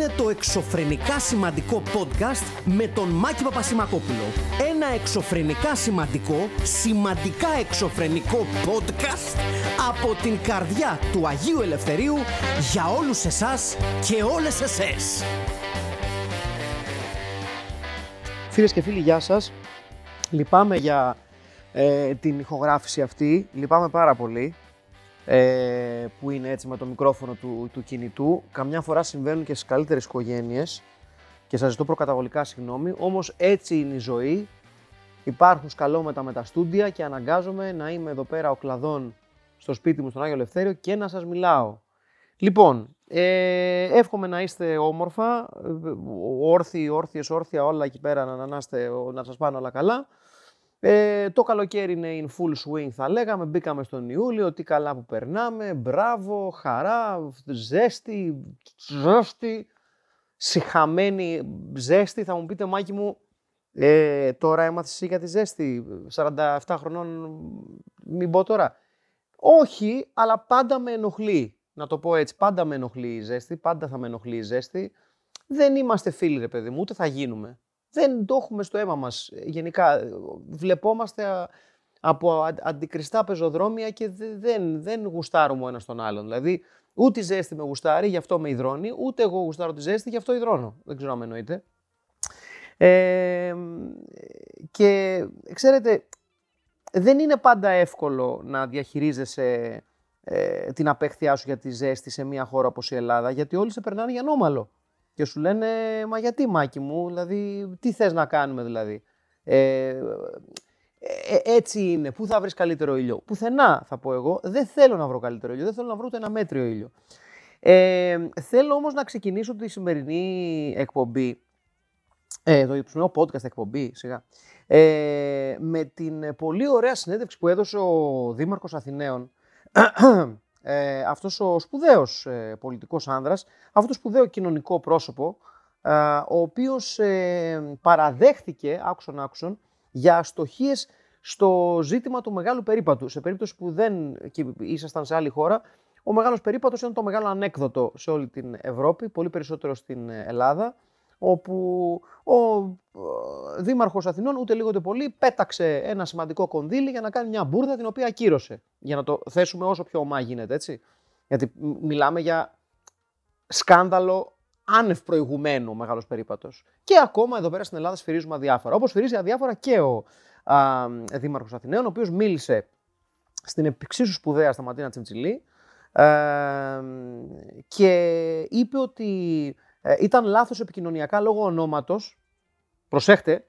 είναι το εξωφρενικά σημαντικό podcast με τον Μάκη Παπασημακόπουλο. Ένα εξωφρενικά σημαντικό, σημαντικά εξωφρενικό podcast από την καρδιά του Αγίου Ελευθερίου για όλους εσάς και όλες εσές. Φίλες και φίλοι, γεια σας. Λυπάμαι για ε, την ηχογράφηση αυτή. Λυπάμαι πάρα πολύ ε, που είναι έτσι με το μικρόφωνο του, του κινητού. Καμιά φορά συμβαίνουν και στις καλύτερες οικογένειες και σας ζητώ προκαταβολικά συγγνώμη. Όμως έτσι είναι η ζωή. Υπάρχουν σκαλώματα με τα στούντια και αναγκάζομαι να είμαι εδώ πέρα ο κλαδόν στο σπίτι μου στον Άγιο Ελευθέριο και να σας μιλάω. Λοιπόν, ε, εύχομαι να είστε όμορφα, όρθιοι, όρθιες, όρθια, όλα εκεί πέρα να, να, να σας πάνε όλα καλά. Ε, το καλοκαίρι είναι in full swing θα λέγαμε, μπήκαμε στον Ιούλιο, τι καλά που περνάμε, μπράβο, χαρά, ζέστη, ζέστη, συχαμένη ζέστη. Θα μου πείτε Μάκη μου, ε, τώρα έμαθες εσύ για τη ζέστη, 47 χρονών, μην πω τώρα. Όχι, αλλά πάντα με ενοχλεί, να το πω έτσι, πάντα με ενοχλεί η ζέστη, πάντα θα με ενοχλεί η ζέστη. Δεν είμαστε φίλοι ρε παιδί μου, ούτε θα γίνουμε δεν το έχουμε στο αίμα μας. Γενικά, βλεπόμαστε από αντικριστά πεζοδρόμια και δεν, δεν γουστάρουμε ο ένας τον άλλον. Δηλαδή, ούτε η ζέστη με γουστάρει, γι' αυτό με υδρώνει, ούτε εγώ γουστάρω τη ζέστη, γι' αυτό υδρώνω. Δεν ξέρω αν με εννοείτε. Ε, και ξέρετε, δεν είναι πάντα εύκολο να διαχειρίζεσαι ε, την απέχθειά σου για τη ζέστη σε μια χώρα όπως η Ελλάδα, γιατί όλοι σε περνάνε για νόμαλο και σου λένε «Μα γιατί Μάκη μου, δηλαδή τι θες να κάνουμε δηλαδή». Ε, ε, έτσι είναι. Πού θα βρεις καλύτερο ήλιο; Πουθενά θα πω εγώ. Δεν θέλω να βρω καλύτερο ήλιο. Δεν θέλω να βρω ούτε ένα μέτριο ήλιο. Ε, θέλω όμως να ξεκινήσω τη σημερινή εκπομπή, ε, το σημερινό podcast εκπομπή, σιγά, ε, με την πολύ ωραία συνέντευξη που έδωσε ο Δήμαρχος Αθηναίων ε, αυτός ο σπουδαίος ε, πολιτικός άνδρας, αυτό το σπουδαίο κοινωνικό πρόσωπο, ε, ο οποίος ε, παραδέχθηκε, άκουσον άκουσον, για αστοχίες στο ζήτημα του μεγάλου περίπατου. Σε περίπτωση που δεν ήσασταν σε άλλη χώρα, ο μεγάλος περίπατος είναι το μεγάλο ανέκδοτο σε όλη την Ευρώπη, πολύ περισσότερο στην Ελλάδα όπου ο Δήμαρχος Αθηνών ούτε λίγο ούτε πολύ πέταξε ένα σημαντικό κονδύλι για να κάνει μια μπουρδα την οποία ακύρωσε. Για να το θέσουμε όσο πιο ομά γίνεται, έτσι. Γιατί μιλάμε για σκάνδαλο άνευ προηγουμένου ο μεγάλος περίπατος. Και ακόμα εδώ πέρα στην Ελλάδα σφυρίζουμε αδιάφορα. Όπως σφυρίζει αδιάφορα και ο α, Δήμαρχος Αθηναίων, ο οποίος μίλησε στην εξίσου σπουδαία Σταματίνα Τσιμτσιλή ε, και είπε ότι ε, ήταν λάθος επικοινωνιακά λόγω ονόματος. Προσέχτε,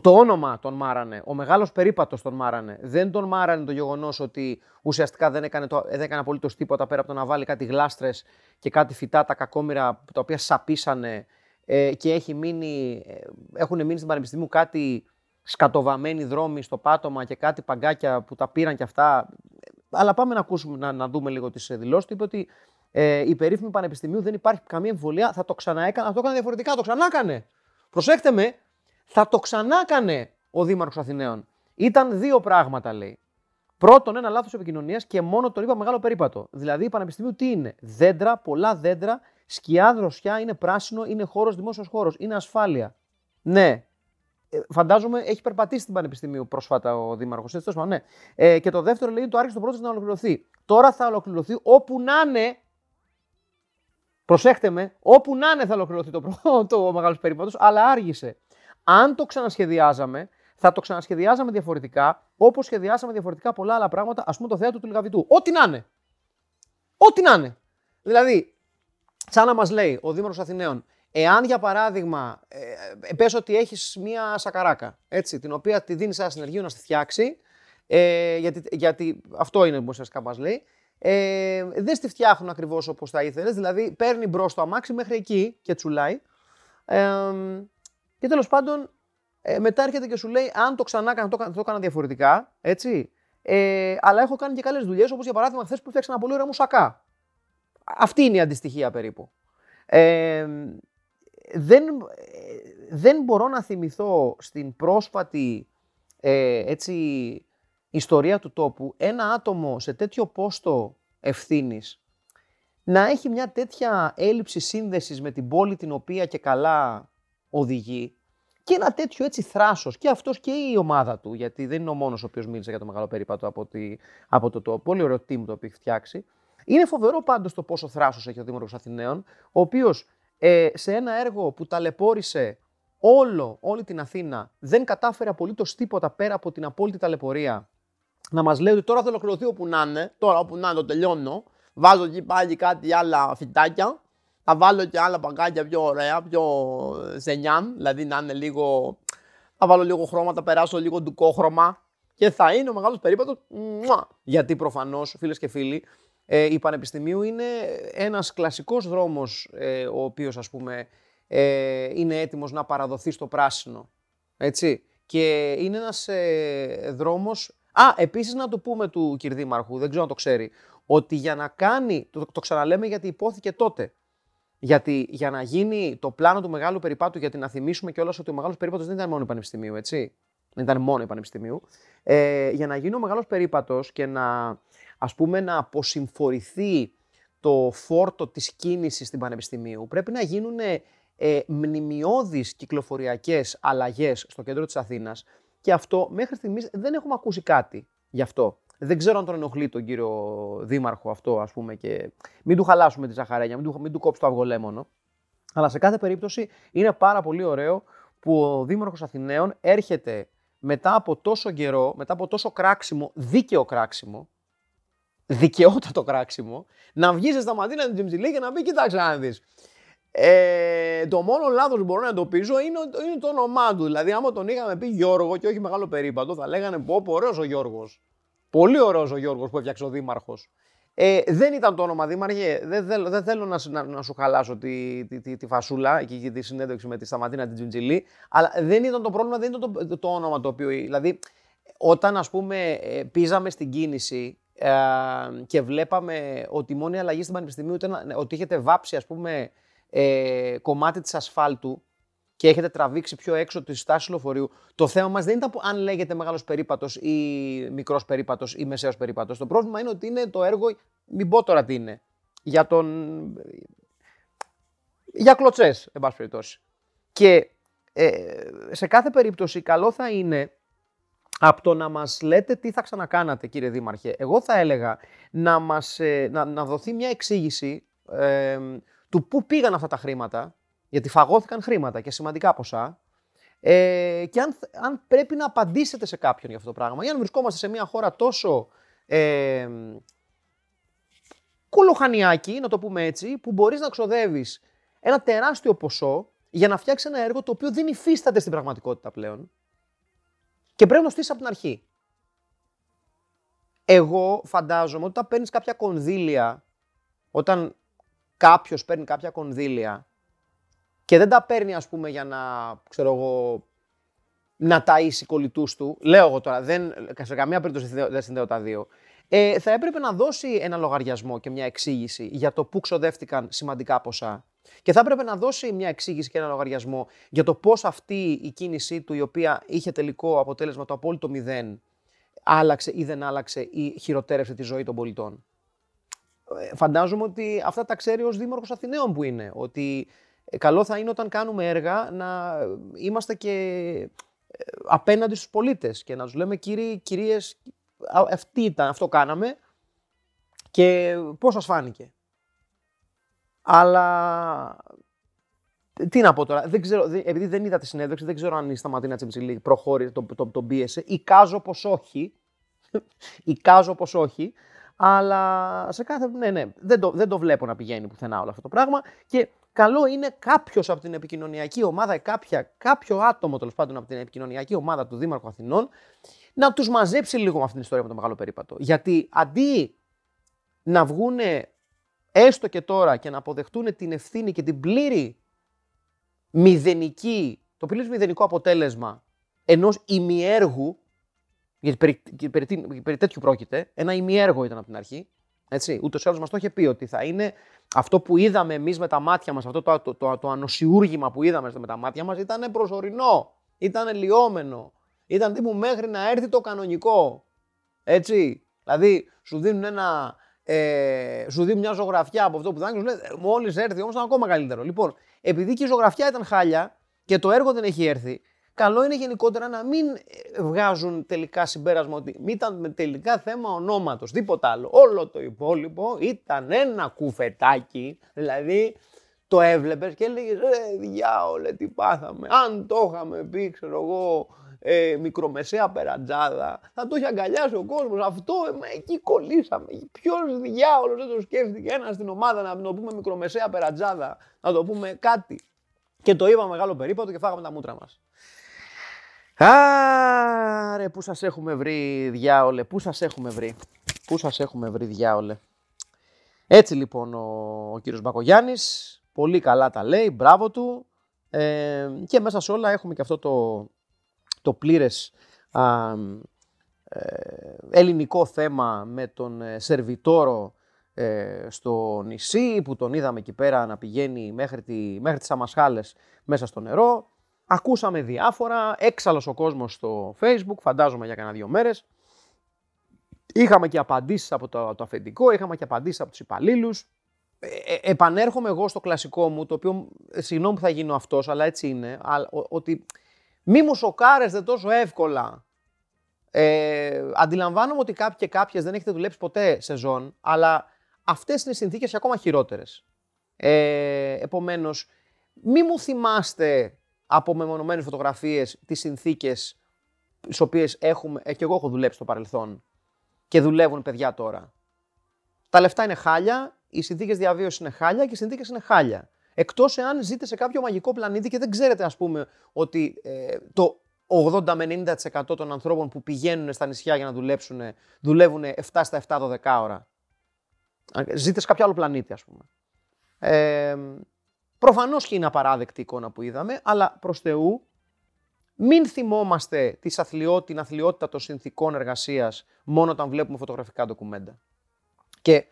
το όνομα τον μάρανε, ο μεγάλος περίπατος τον μάρανε. Δεν τον μάρανε το γεγονός ότι ουσιαστικά δεν έκανε, το, δεν έκανε απολύτως τίποτα πέρα από το να βάλει κάτι γλάστρες και κάτι φυτά, τα κακόμοιρα τα οποία σαπίσανε ε, και έχει μείνει, ε, έχουν μείνει στην Πανεπιστημίου κάτι σκατοβαμένοι δρόμοι στο πάτωμα και κάτι παγκάκια που τα πήραν και αυτά. Αλλά πάμε να ακούσουμε, να, να δούμε λίγο τις δηλώσεις του. Είπε ότι ε, η περίφημη πανεπιστημίου δεν υπάρχει καμία εμβολία, θα το ξαναέκανε, θα το έκανε διαφορετικά, το ξανάκανε. Προσέχτε με, θα το ξανάκανε ο Δήμαρχος Αθηναίων. Ήταν δύο πράγματα, λέει. Πρώτον, ένα λάθος επικοινωνίας και μόνο τον είπα μεγάλο περίπατο. Δηλαδή, η Πανεπιστημίου τι είναι, δέντρα, πολλά δέντρα, σκιά, δροσιά, είναι πράσινο, είναι χώρος, δημόσιος χώρος, είναι ασφάλεια. Ναι. Ε, φαντάζομαι έχει περπατήσει στην Πανεπιστημίου πρόσφατα ο Δήμαρχος. Έτσι, ναι. Ε, και το δεύτερο λέει το άρχισε το πρώτο να ολοκληρωθεί. Τώρα θα ολοκληρωθεί όπου να είναι Προσέχτε με, όπου να είναι θα ολοκληρωθεί το, το μεγάλος περίπατος, αλλά άργησε. Αν το ξανασχεδιάζαμε, θα το ξανασχεδιάζαμε διαφορετικά, όπως σχεδιάσαμε διαφορετικά πολλά άλλα πράγματα, ας πούμε το θέατρο του Λιγαβητού. Ό,τι να είναι. Ό,τι να είναι. Δηλαδή, σαν να μας λέει ο Δήμαρχος Αθηναίων, εάν για παράδειγμα, ε, ε, πες ότι έχεις μία σακαράκα, έτσι, την οποία τη δίνεις ένα συνεργείο να στη φτιάξει, ε, γιατί, γιατί αυτό είναι που ουσιαστικά μας λέει, ε, δεν στη φτιάχνουν ακριβώς όπως θα ήθελες. Δηλαδή, παίρνει μπρος το αμάξι μέχρι εκεί και τσουλάει. Ε, και τέλος πάντων, ε, μετά έρχεται και σου λέει: Αν το ξανά έκανα, το, το έκανα διαφορετικά. Έτσι. Ε, αλλά έχω κάνει και καλές δουλειές, όπως για παράδειγμα χθες που φτιάξα ένα πολύ ωραίο μουσακά. Αυτή είναι η αντιστοιχεία περίπου. Ε, δεν, δεν μπορώ να θυμηθώ στην πρόσφατη ε, έτσι, ιστορία του τόπου ένα άτομο σε τέτοιο πόστο ευθύνης να έχει μια τέτοια έλλειψη σύνδεσης με την πόλη την οποία και καλά οδηγεί και ένα τέτοιο έτσι θράσος και αυτός και η ομάδα του, γιατί δεν είναι ο μόνος ο οποίος μίλησε για το μεγάλο περίπατο από, τη, από το, το πολύ ωραίο team το οποίο έχει φτιάξει. Είναι φοβερό πάντως το πόσο θράσος έχει ο Δήμαρχος Αθηναίων, ο οποίος ε, σε ένα έργο που ταλαιπώρησε όλο, όλη την Αθήνα, δεν κατάφερε απολύτως τίποτα πέρα από την απόλυτη ταλαιπωρία. Να μας λέει ότι τώρα θα ολοκληρωθεί όπου να είναι, τώρα όπου να είναι το τελειώνω, βάζω εκεί πάλι κάτι άλλα φυτάκια, θα βάλω και άλλα παγκάκια πιο ωραία, πιο ζενιάν, δηλαδή να είναι λίγο, θα βάλω λίγο χρώμα, θα περάσω λίγο ντουκόχρωμα και θα είναι ο μεγάλος περίπατος. Γιατί προφανώς, φίλες και φίλοι, ε, η Πανεπιστημίου είναι ένας κλασικός δρόμος ε, ο οποίος ας πούμε ε, είναι έτοιμος να παραδοθεί στο πράσινο. Έτσι. Και είναι ένας ε, δρόμος... Α, επίσης να το πούμε του Κυρδήμαρχου, δεν ξέρω αν το ξέρει, ότι για να κάνει, το, το ξαναλέμε γιατί υπόθηκε τότε, γιατί για να γίνει το πλάνο του μεγάλου περιπάτου, γιατί να θυμίσουμε κιόλας ότι ο μεγάλος περίπατο δεν ήταν μόνο η Πανεπιστημίου, έτσι. Δεν ήταν μόνο η Πανεπιστημίου. Ε, για να γίνει ο μεγάλος περίπατο και να ας πούμε να αποσυμφορηθεί το φόρτο της κίνησης στην Πανεπιστημίου, πρέπει να γίνουν ε, μνημειώδεις κυκλοφοριακές αλλαγές στο κέντρο της Αθήνας και αυτό μέχρι στιγμής δεν έχουμε ακούσει κάτι γι' αυτό. Δεν ξέρω αν τον ενοχλεί τον κύριο Δήμαρχο αυτό, ας πούμε, και μην του χαλάσουμε τη ζαχαρένια, μην του, μην του κόψει το αυγολέμονο. Αλλά σε κάθε περίπτωση είναι πάρα πολύ ωραίο που ο Δήμαρχος Αθηναίων έρχεται μετά από τόσο καιρό, μετά από τόσο κράξιμο, δίκαιο κράξιμο, δικαιότατο κράξιμο, να βγει στα Σταματίνα την Τζιμτζιλή και να πει: Κοιτάξτε να δεις. Ε, το μόνο λάθος που μπορώ να εντοπίσω είναι, είναι το όνομά του. Δηλαδή, άμα τον είχαμε πει Γιώργο και όχι μεγάλο περίπατο, θα λέγανε πω, πω ωραίος ο Γιώργος. Πολύ ωραίος ο Γιώργος που έφτιαξε ο Δήμαρχος. Ε, δεν ήταν το όνομα Δήμαρχε. Δεν θέλω, δεν θέλω να, να, να, σου χαλάσω τη, τη, τη, τη φασούλα και τη συνέντευξη με τη Σταματίνα την Τζιμτζιλή. Αλλά δεν ήταν το πρόβλημα, δεν ήταν το, το, όνομα το οποίο. Δηλαδή, όταν ας πούμε ε, πίζαμε στην κίνηση ε, και βλέπαμε ότι η μόνη αλλαγή στην Πανεπιστημίου ήταν ότι είχετε βάψει ας πούμε ε, κομμάτι της ασφάλτου και έχετε τραβήξει πιο έξω τη στάση λεωφορείου. Το θέμα μας δεν ήταν αν λέγεται μεγάλος περίπατος ή μικρός περίπατος ή μεσαίος περίπατος. Το πρόβλημα είναι ότι είναι το έργο, μην πω τώρα τι είναι, για τον... για κλωτσές, εν πάση περιπτώσει. Και ε, σε κάθε περίπτωση καλό θα είναι από το να μας λέτε τι θα ξανακάνατε κύριε Δήμαρχε. Εγώ θα έλεγα να, μας, ε, να, να δοθεί μια εξήγηση ε, του πού πήγαν αυτά τα χρήματα, γιατί φαγώθηκαν χρήματα και σημαντικά ποσά, ε, και αν, αν πρέπει να απαντήσετε σε κάποιον για αυτό το πράγμα, ή αν βρισκόμαστε σε μια χώρα τόσο ε, κολοχανιάκι, να το πούμε έτσι, που μπορείς να ξοδεύεις ένα τεράστιο ποσό για να φτιάξεις ένα έργο το οποίο δεν υφίσταται στην πραγματικότητα πλέον και πρέπει να το στήσεις από την αρχή. Εγώ φαντάζομαι ότι όταν παίρνεις κάποια κονδύλια, όταν κάποιος παίρνει κάποια κονδύλια και δεν τα παίρνει, ας πούμε, για να, ξέρω εγώ, να ταΐσει κολλητούς του, λέω εγώ τώρα, δεν, σε καμία περίπτωση δεν συνδέω τα δύο, ε, θα έπρεπε να δώσει ένα λογαριασμό και μια εξήγηση για το πού ξοδεύτηκαν σημαντικά ποσά. Και θα έπρεπε να δώσει μια εξήγηση και ένα λογαριασμό για το πώς αυτή η κίνησή του, η οποία είχε τελικό αποτέλεσμα το απόλυτο μηδέν, άλλαξε ή δεν άλλαξε ή χειροτέρευσε τη ζωή των πολιτών. Ε, φαντάζομαι ότι αυτά τα ξέρει ως Δήμαρχος Αθηναίων που είναι. Ότι ε, καλό θα είναι όταν κάνουμε έργα να είμαστε και ε, απέναντι στους πολίτες και να τους λέμε κύριοι, κυρίες, αυτή ήταν, αυτό κάναμε και πώς σας φάνηκε. Αλλά τι να πω τώρα, δεν ξέρω, επειδή δεν είδα τη συνέντευξη, δεν ξέρω αν η Σταματίνα Τσιμψιλή προχώρησε, τον το, το, πίεσε. Εικάζω πως όχι. Εικάζω πως όχι. Αλλά σε κάθε. Ναι, ναι, δεν το, δεν το βλέπω να πηγαίνει πουθενά όλο αυτό το πράγμα. Και καλό είναι κάποιος από την επικοινωνιακή ομάδα, κάποια, κάποιο άτομο τέλος πάντων από την επικοινωνιακή ομάδα του Δήμαρχου Αθηνών, να τους μαζέψει λίγο με αυτήν την ιστορία με το μεγάλο περίπατο. Γιατί αντί να βγούνε έστω και τώρα και να αποδεχτούν την ευθύνη και την πλήρη μηδενική, το πλήρη μηδενικό αποτέλεσμα ενός ημιέργου, γιατί περί, περί, περί, τέτοιου πρόκειται, ένα ημιέργο ήταν από την αρχή, έτσι, ούτως ή άλλως μας το είχε πει ότι θα είναι αυτό που είδαμε εμείς με τα μάτια μας, αυτό το, το, το, το ανοσιούργημα που είδαμε με τα μάτια μας ήταν προσωρινό, ήταν λιόμενο, ήταν τύπου μέχρι να έρθει το κανονικό, έτσι. Δηλαδή σου δίνουν ένα ε, σου δίνει μια ζωγραφιά από αυτό που θα σου λέει μόλις έρθει όμως ήταν ακόμα καλύτερο. Λοιπόν, επειδή και η ζωγραφιά ήταν χάλια και το έργο δεν έχει έρθει, καλό είναι γενικότερα να μην ε, βγάζουν τελικά συμπέρασμα ότι ήταν με τελικά θέμα ονόματος, τίποτα άλλο. Όλο το υπόλοιπο ήταν ένα κουφετάκι, δηλαδή το έβλεπες και έλεγες «Ε, διάολε τι πάθαμε, αν το είχαμε πει ξέρω εγώ ε, μικρομεσαία περατζάδα, θα το είχε αγκαλιάσει ο κόσμος, αυτό ε, εκεί κολλήσαμε. Ποιος διάολος δεν το σκέφτηκε ένας στην ομάδα να το πούμε μικρομεσαία περατζάδα, να το πούμε κάτι. Και το είπα μεγάλο περίπατο και φάγαμε τα μούτρα μας. Άρε, πού σας έχουμε βρει διάολε, πού σας έχουμε βρει, πού σας έχουμε βρει διάολε. Έτσι λοιπόν ο, ο κύριος Μπακογιάννης, πολύ καλά τα λέει, μπράβο του ε, και μέσα σε όλα έχουμε και αυτό το, το πλήρες α, ε, ελληνικό θέμα με τον ε, σερβιτόρο ε, στο νησί που τον είδαμε εκεί πέρα να πηγαίνει μέχρι, τη, μέχρι τις αμασχάλες μέσα στο νερό. Ακούσαμε διάφορα, έξαλλος ο κόσμος στο facebook, φαντάζομαι για κανένα δύο μέρες. Είχαμε και απαντήσεις από το, το αφεντικό, είχαμε και απαντήσεις από τους υπαλλήλους. Ε, ε, επανέρχομαι εγώ στο κλασικό μου, το οποίο, ε, συγγνώμη που θα γίνω αυτός, αλλά έτσι είναι, ότι μη μου σοκάρεστε τόσο εύκολα. Ε, αντιλαμβάνομαι ότι κάποιοι και κάποιες δεν έχετε δουλέψει ποτέ σεζόν, αλλά αυτές είναι οι συνθήκες ακόμα χειρότερες. Ε, επομένως, μη μου θυμάστε από μεμονωμένες φωτογραφίες τις συνθήκες στις οποίες έχουμε, ε, και εγώ έχω δουλέψει στο παρελθόν και δουλεύουν παιδιά τώρα. Τα λεφτά είναι χάλια, οι συνθήκες διαβίωσης είναι χάλια και οι συνθήκες είναι χάλια. Εκτός εάν ζείτε σε κάποιο μαγικό πλανήτη και δεν ξέρετε, ας πούμε, ότι ε, το 80 με 90% των ανθρώπων που πηγαίνουν στα νησιά για να δουλέψουν δουλεύουν 7 στα 7 12 ώρα. Ζείτε σε κάποιο άλλο πλανήτη, ας πούμε. Ε, Προφανώς και είναι απαράδεκτη η εικόνα που είδαμε, αλλά προς Θεού μην θυμόμαστε την αθλειότητα των συνθήκων εργασίας μόνο όταν βλέπουμε φωτογραφικά ντοκουμέντα. Και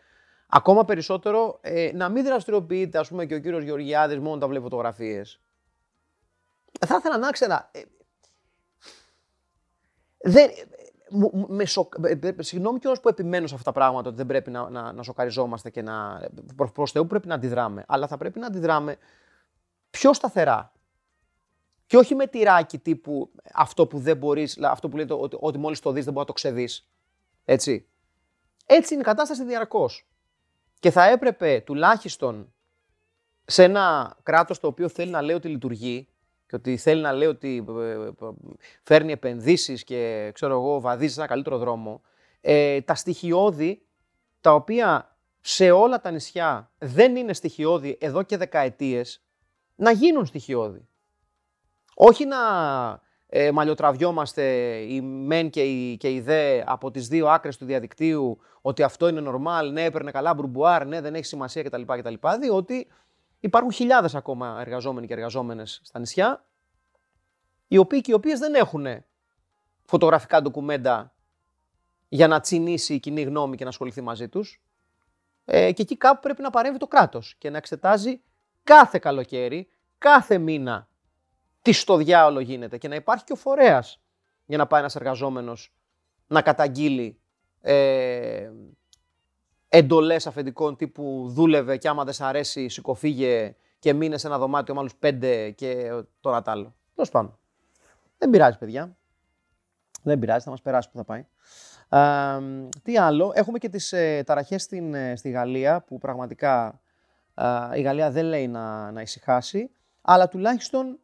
Ακόμα περισσότερο ε, να μην δραστηριοποιείται, ας πούμε, και ο κύριος Γεωργιάδης μόνο όταν βλέπει φωτογραφίες. Θα ήθελα να ξέρα. Ε, δεν, με σοκ, ε, ε, συγγνώμη κιόλας που επιμένω σε αυτά τα πράγματα ότι δεν πρέπει να, να, να σοκαριζόμαστε και να. Προς, προς Θεού πρέπει να αντιδράμε. Αλλά θα πρέπει να αντιδράμε πιο σταθερά. Και όχι με τυράκι τύπου αυτό που δεν μπορείς, αυτό που λέτε ότι, ότι μόλις το δεις δεν μπορεί να το ξεδείς. Έτσι. Έτσι είναι η κατάσταση διαρκώς. Και θα έπρεπε τουλάχιστον σε ένα κράτος το οποίο θέλει να λέει ότι λειτουργεί και ότι θέλει να λέει ότι ε, ε, φέρνει επενδύσεις και ξέρω εγώ βαδίζει σε ένα καλύτερο δρόμο, ε, τα στοιχειώδη τα οποία σε όλα τα νησιά δεν είναι στοιχειώδη εδώ και δεκαετίες, να γίνουν στοιχειώδη. Όχι να ε, μαλλιοτραβιόμαστε οι μεν και οι, και οι δε από τις δύο άκρες του διαδικτύου ότι αυτό είναι normal, ναι έπαιρνε καλά πουρμπουάρ, ναι δεν έχει σημασία κτλ. κτλ διότι υπάρχουν χιλιάδες ακόμα εργαζόμενοι και εργαζόμενες στα νησιά οι οποίοι και οι οποίες δεν έχουν φωτογραφικά ντοκουμέντα για να τσινήσει η κοινή γνώμη και να ασχοληθεί μαζί τους. Ε, και εκεί κάπου πρέπει να παρέμβει το κράτος και να εξετάζει κάθε καλοκαίρι, κάθε μήνα τι στο διάολο γίνεται και να υπάρχει και ο φορέας για να πάει ένας εργαζόμενος να καταγγείλει ε, εντολές αφεντικών τύπου δούλευε και άμα δεν σ' αρέσει σηκωφίγε και μείνε σε ένα δωμάτιο με άλλους πέντε και το άλλο. Τέλος πάντων. Δεν πειράζει παιδιά. Δεν πειράζει, θα μας περάσει που θα πάει. Ε, τι άλλο, έχουμε και τις ε, ταραχές στην, ε, στη Γαλλία που πραγματικά η Γαλλία δεν λέει να, να ησυχάσει, αλλά τουλάχιστον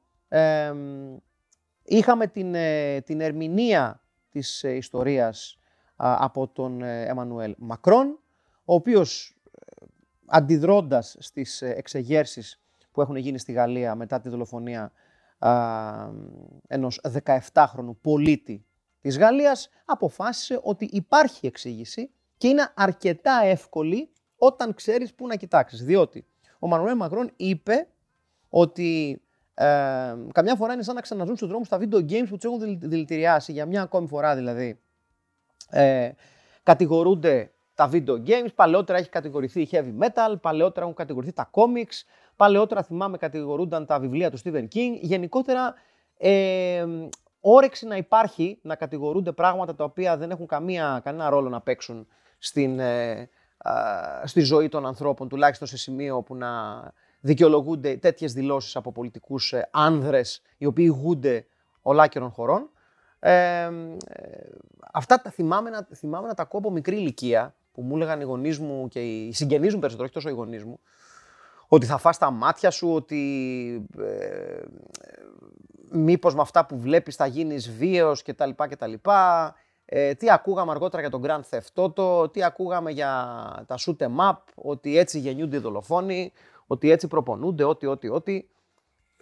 είχαμε την, ε, την ερμηνεία της ε, ιστορίας από τον ε, Εμμανουέλ Μακρόν, ο οποίος αντιδρώντας στις εξεγέρσεις που έχουν γίνει στη Γαλλία μετά τη δολοφονία ενός 17χρονου πολίτη της Γαλλίας, αποφάσισε ότι υπάρχει εξήγηση και είναι αρκετά εύκολη όταν ξέρεις πού να κοιτάξεις. Διότι ο Μανουέλ Μακρόν είπε ότι ε, καμιά φορά είναι σαν να ξαναζούν στον δρόμο στα video games που τους έχουν δηλητηριάσει για μια ακόμη φορά δηλαδή. Ε, κατηγορούνται τα video games, παλαιότερα έχει κατηγορηθεί η heavy metal, παλαιότερα έχουν κατηγορηθεί τα comics, παλαιότερα θυμάμαι κατηγορούνταν τα βιβλία του Stephen King. Γενικότερα ε, όρεξη να υπάρχει να κατηγορούνται πράγματα τα οποία δεν έχουν καμία, κανένα ρόλο να παίξουν στην ε, στη ζωή των ανθρώπων, τουλάχιστον σε σημείο που να δικαιολογούνται τέτοιες δηλώσεις από πολιτικούς ε, άνδρες οι οποίοι ηγούνται ολάκερων χωρών. Ε, αυτά τα θυμάμαι να, θυμάμαι να τα ακούω από μικρή ηλικία, που μου έλεγαν οι γονείς μου και οι συγγενείς μου περισσότερο, όχι τόσο οι γονείς μου, ότι θα φας τα μάτια σου, ότι ε, μήπως με αυτά που βλέπεις θα γίνεις βίαιος κτλ. κτλ. Ε, τι ακούγαμε αργότερα για τον Grand Theft Auto, τι ακούγαμε για τα shoot em up, ότι έτσι γεννιούνται οι δολοφόνοι, ότι έτσι προπονούνται, ότι, ότι, ότι.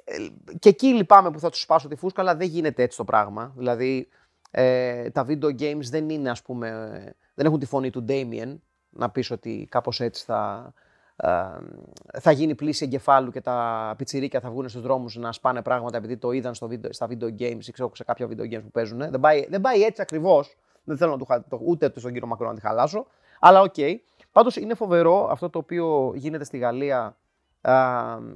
Ε, και εκεί λυπάμαι που θα τους σπάσω τη φούσκα, αλλά δεν γίνεται έτσι το πράγμα. Δηλαδή, ε, τα video games δεν είναι, ας πούμε, δεν έχουν τη φωνή του Damien, να πεις ότι κάπως έτσι θα, ε, θα γίνει πλύση εγκεφάλου και τα πιτσιρίκια θα βγουν στους δρόμους να σπάνε πράγματα επειδή το είδαν στο video, στα video games ή ξέρω σε κάποια video games που παίζουν. Δεν πάει, δεν πάει έτσι ακριβώς. Δεν θέλω να το, το, ούτε στον κύριο Μακρόν να τη χαλάσω. Αλλά ok. Okay. Πάντως είναι φοβερό αυτό το οποίο γίνεται στη Γαλλία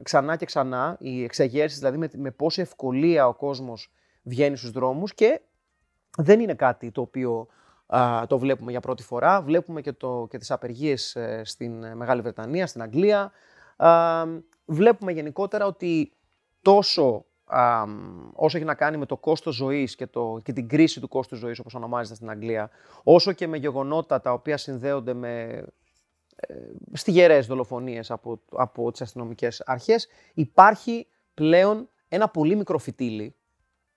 ξανά και ξανά, οι εξεγέρσεις δηλαδή με, με πόση ευκολία ο κόσμος βγαίνει στους δρόμους και δεν είναι κάτι το οποίο το βλέπουμε για πρώτη φορά. Βλέπουμε και, το, και τις απεργίες ε, στην Μεγάλη Βρετανία, στην Αγγλία. βλέπουμε γενικότερα ότι τόσο όσο έχει να κάνει με το κόστος ζωής και, το, και την κρίση του κόστους ζωής όπως ονομάζεται στην Αγγλία, όσο και με γεγονότα τα οποία συνδέονται με ε, στιγερές δολοφονίες από, από τις αστυνομικές αρχές, υπάρχει πλέον ένα πολύ μικρό φυτίλι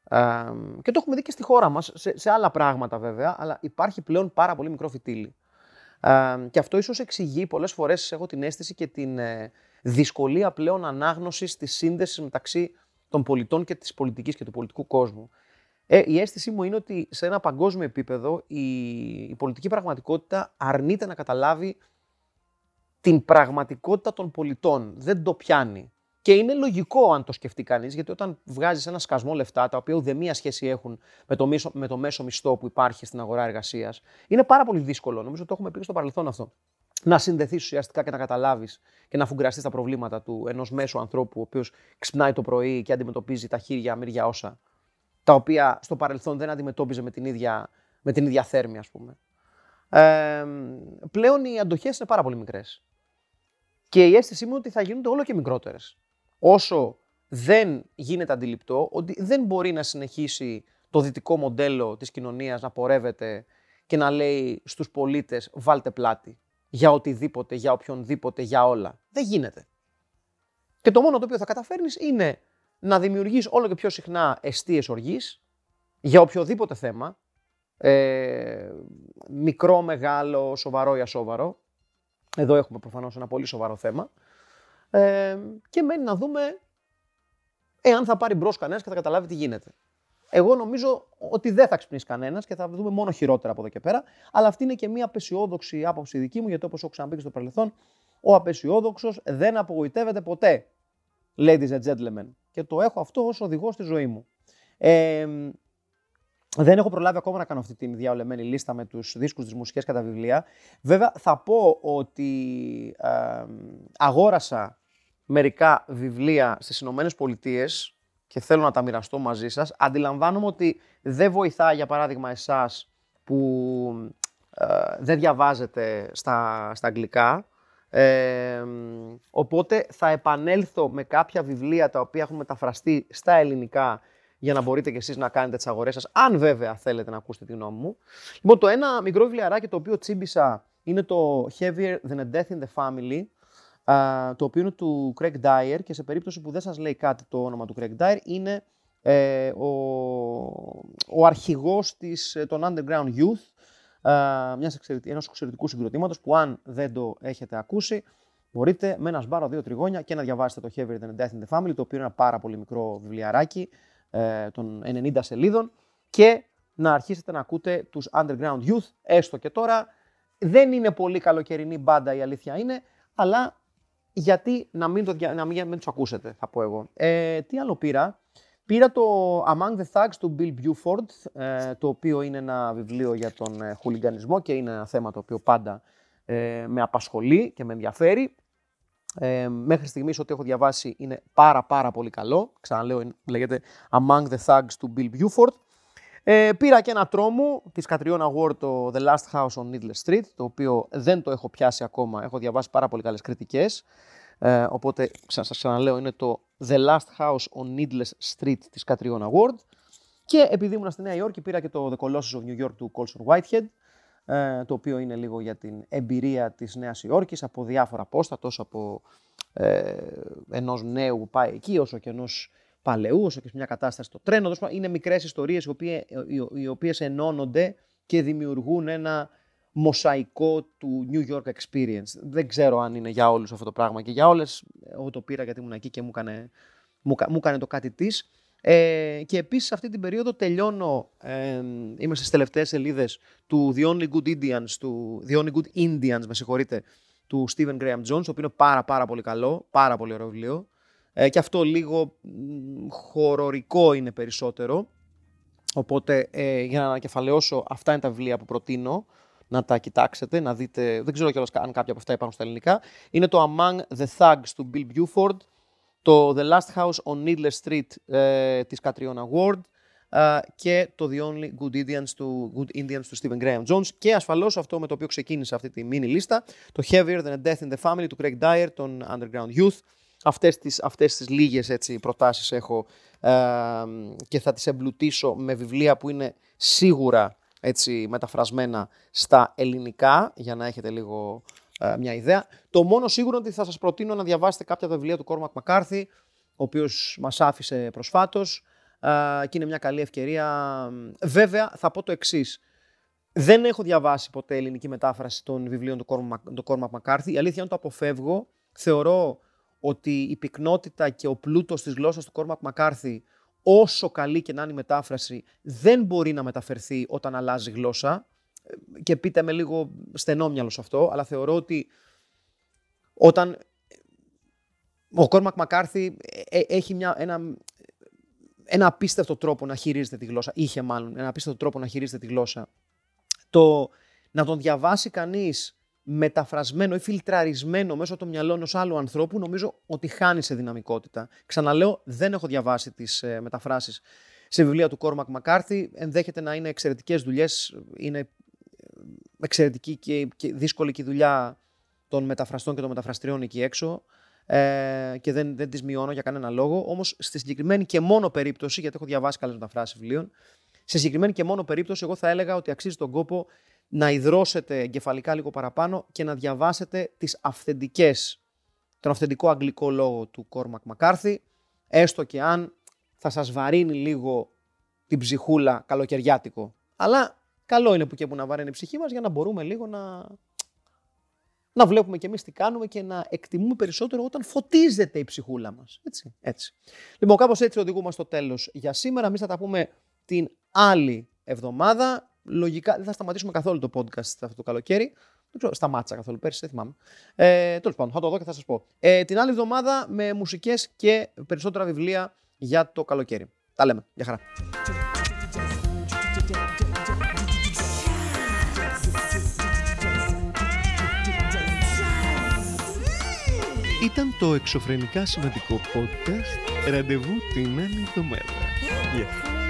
ε, και το έχουμε δει και στη χώρα μας, σε, σε άλλα πράγματα βέβαια, αλλά υπάρχει πλέον πάρα πολύ μικρό φυτίλι. Ε, και αυτό ίσως εξηγεί πολλές φορές, έχω την αίσθηση και την ε, δυσκολία πλέον ανάγνωσης της σύνδεσης μεταξύ των πολιτών και της πολιτικής και του πολιτικού κόσμου. Ε, η αίσθησή μου είναι ότι σε ένα παγκόσμιο επίπεδο η, η πολιτική πραγματικότητα αρνείται να καταλάβει την πραγματικότητα των πολιτών. Δεν το πιάνει. Και είναι λογικό αν το σκεφτεί κανείς, γιατί όταν βγάζεις ένα σκασμό λεφτά, τα οποία ουδέμια σχέση έχουν με το, μέσο, με το μέσο μισθό που υπάρχει στην αγορά εργασίας, είναι πάρα πολύ δύσκολο. Νομίζω ότι το έχουμε πει στο παρελθόν αυτό. Να συνδεθείς ουσιαστικά και να καταλάβεις και να φουγκραστεί τα προβλήματα του ενός μέσου ανθρώπου, ο οποίος ξυπνάει το πρωί και αντιμετωπίζει τα χέρια μύρια όσα, τα οποία στο παρελθόν δεν αντιμετώπιζε με την ίδια, με την ίδια θέρμη, ας πούμε. Ε, πλέον οι αντοχές είναι πάρα πολύ μικρές. Και η αίσθησή μου είναι ότι θα γίνονται όλο και μικρότερες. Όσο δεν γίνεται αντιληπτό ότι δεν μπορεί να συνεχίσει το δυτικό μοντέλο της κοινωνίας να πορεύεται και να λέει στους πολίτες βάλτε πλάτη για οτιδήποτε, για οποιονδήποτε, για όλα. Δεν γίνεται. Και το μόνο το οποίο θα καταφέρνεις είναι να δημιουργείς όλο και πιο συχνά αιστείες οργής για οποιοδήποτε θέμα, ε, μικρό, μεγάλο, σοβαρό ή ασόβαρο, εδώ έχουμε προφανώς ένα πολύ σοβαρό θέμα. Ε, και μένει να δούμε εάν θα πάρει μπρος κανένας και θα καταλάβει τι γίνεται. Εγώ νομίζω ότι δεν θα ξυπνήσει κανένας και θα δούμε μόνο χειρότερα από εδώ και πέρα. Αλλά αυτή είναι και μια απεσιόδοξη άποψη δική μου, γιατί όπως έχω ξαναπεί και στο παρελθόν, ο απεσιόδοξος δεν απογοητεύεται ποτέ. Ladies and gentlemen. Και το έχω αυτό ως οδηγό στη ζωή μου. Ε, δεν έχω προλάβει ακόμα να κάνω αυτή την διαολεμένη λίστα με τους δίσκους, της μουσικές και τα βιβλία. Βέβαια θα πω ότι αγόρασα μερικά βιβλία στις Ηνωμένες Πολιτείες και θέλω να τα μοιραστώ μαζί σας. Αντιλαμβάνομαι ότι δεν βοηθά για παράδειγμα εσάς που ε, δεν διαβάζετε στα, στα αγγλικά. Ε, οπότε θα επανέλθω με κάποια βιβλία τα οποία έχουν μεταφραστεί στα ελληνικά για να μπορείτε κι εσείς να κάνετε τις αγορές σας, αν βέβαια θέλετε να ακούσετε τη γνώμη μου. Λοιπόν, το ένα μικρό βιβλιαράκι το οποίο τσίμπησα είναι το Heavier Than a Death in the Family, το οποίο είναι του Craig Dyer και σε περίπτωση που δεν σας λέει κάτι το όνομα του Craig Dyer, είναι ε, ο, ο αρχηγός της, ε, των Underground Youth, μιας εξαιρετική, ενός εξαιρετικού συγκροτήματος που αν δεν το έχετε ακούσει, μπορείτε με ένα σμπάρο δύο τριγώνια και να διαβάσετε το Heavier Than a Death in the Family, το οποίο είναι ένα πάρα πολύ μικρό βιβλιαράκι, ε, των 90 σελίδων και να αρχίσετε να ακούτε τους Underground Youth, έστω και τώρα. Δεν είναι πολύ καλοκαιρινή μπάντα η αλήθεια είναι, αλλά γιατί να μην, το, να μην, μην τους ακούσετε, θα πω εγώ. Ε, τι άλλο πήρα; Πήρα το Among the Thugs του Bill Buford, ε, το οποίο είναι ένα βιβλίο για τον ε, χουλιγκανισμό και είναι ένα θέμα το οποίο πάντα ε, με απασχολεί και με ενδιαφέρει. Ε, μέχρι στιγμής ό,τι έχω διαβάσει είναι πάρα πάρα πολύ καλό. Ξαναλέω, λέγεται Among the Thugs του Bill Buford. Ε, πήρα και ένα τρόμο της Catriona Award το The Last House on Needless Street, το οποίο δεν το έχω πιάσει ακόμα. Έχω διαβάσει πάρα πολύ καλές κριτικές. Ε, οπότε, σας ξαναλέω, είναι το The Last House on Needless Street της Catriona Award. Και επειδή ήμουν στη Νέα Υόρκη, πήρα και το The Colossus of New York του Colson Whitehead, ε, το οποίο είναι λίγο για την εμπειρία της Νέας Υόρκης από διάφορα πόστα, τόσο από ε, ενός νέου που πάει εκεί, όσο και ενός παλαιού, όσο και σε μια κατάσταση στο τρένο. Είναι μικρές ιστορίες οι οποίες, οι οποίες ενώνονται και δημιουργούν ένα μοσαϊκό του New York Experience. Δεν ξέρω αν είναι για όλους αυτό το πράγμα και για όλες. Εγώ το πήρα γιατί ήμουν εκεί και μου έκανε, μου, μου έκανε το κάτι της. Ε, και επίσης αυτή την περίοδο τελειώνω, ε, είμαι στις τελευταίες σελίδες του The Only Good Indians, του The Only Good Indians, με συγχωρείτε, του Stephen Graham Jones, το οποίος είναι πάρα πάρα πολύ καλό, πάρα πολύ ωραίο βιβλίο. Ε, και αυτό λίγο χορορικό είναι περισσότερο. Οπότε ε, για να ανακεφαλαιώσω, αυτά είναι τα βιβλία που προτείνω να τα κοιτάξετε, να δείτε. Δεν ξέρω κιόλας αν κάποια από αυτά υπάρχουν στα ελληνικά. Είναι το Among the Thugs του Bill Buford, το The Last House on Needless Street ε, της Catriona Ward ε, και το The Only Good Indians του, Good Indians του Stephen Graham Jones και ασφαλώς αυτό με το οποίο ξεκίνησα αυτή τη mini λίστα, το Heavier Than a Death in the Family του Craig Dyer, των Underground Youth. Αυτές τις, αυτές τις λίγες έτσι, προτάσεις έχω ε, και θα τις εμπλουτίσω με βιβλία που είναι σίγουρα έτσι, μεταφρασμένα στα ελληνικά για να έχετε λίγο ε, μια ιδέα. Το μόνο σίγουρο ότι θα σας προτείνω να διαβάσετε κάποια τα βιβλία του Κόρμακ Μακάρθη, ο οποίος μας άφησε προσφάτως ε, και είναι μια καλή ευκαιρία. Βέβαια, θα πω το εξής. Δεν έχω διαβάσει ποτέ ελληνική μετάφραση των βιβλίων του Κόρμακ Μακάρθη. Η αλήθεια είναι το αποφεύγω. Θεωρώ ότι η πυκνότητα και ο πλούτος της γλώσσας του Κόρμακ Μακάρθη, όσο καλή και να είναι η μετάφραση, δεν μπορεί να μεταφερθεί όταν αλλάζει γλώσσα και πείτε με λίγο στενόμυαλο σε αυτό, αλλά θεωρώ ότι όταν ο Κόρμακ Μακάρθι ε, ε, έχει μια, ένα, ένα απίστευτο τρόπο να χειρίζεται τη γλώσσα, είχε μάλλον ένα απίστευτο τρόπο να χειρίζεται τη γλώσσα, το να τον διαβάσει κανείς μεταφρασμένο ή φιλτραρισμένο μέσω των μυαλών ενό άλλου ανθρώπου, νομίζω ότι χάνει σε δυναμικότητα. Ξαναλέω, δεν έχω διαβάσει τις ε, μεταφράσεις σε βιβλία του Κόρμακ Μακάρθι. Ενδέχεται να είναι εξαιρετικές δουλειές, είναι εξαιρετική και, και δύσκολη και η δουλειά των μεταφραστών και των μεταφραστριών εκεί έξω ε, και δεν, δεν τις μειώνω για κανένα λόγο. Όμως στη συγκεκριμένη και μόνο περίπτωση, γιατί έχω διαβάσει καλές μεταφράσεις βιβλίων, σε συγκεκριμένη και μόνο περίπτωση εγώ θα έλεγα ότι αξίζει τον κόπο να υδρώσετε εγκεφαλικά λίγο παραπάνω και να διαβάσετε τις αυθεντικές, τον αυθεντικό αγγλικό λόγο του Κόρμακ Μακάρθη, έστω και αν θα σας βαρύνει λίγο την ψυχούλα καλοκαιριάτικο. Αλλά καλό είναι που και που να βάρει η ψυχή μας για να μπορούμε λίγο να, να βλέπουμε και εμείς τι κάνουμε και να εκτιμούμε περισσότερο όταν φωτίζεται η ψυχούλα μας. Έτσι, έτσι. Λοιπόν, κάπως έτσι οδηγούμε στο τέλος για σήμερα. Εμείς θα τα πούμε την άλλη εβδομάδα. Λογικά δεν θα σταματήσουμε καθόλου το podcast αυτό το καλοκαίρι. Δεν ξέρω, σταμάτησα καθόλου πέρσι, δεν θυμάμαι. Ε, Τέλος πάντων, θα το δω και θα σας πω. Ε, την άλλη εβδομάδα με μουσικές και περισσότερα βιβλία για το καλοκαίρι. Τα λέμε. Γεια χαρά. Ήταν το εξωφρενικά σημαντικό podcast. Ραντεβού την άλλη εβδομάδα. Γεια.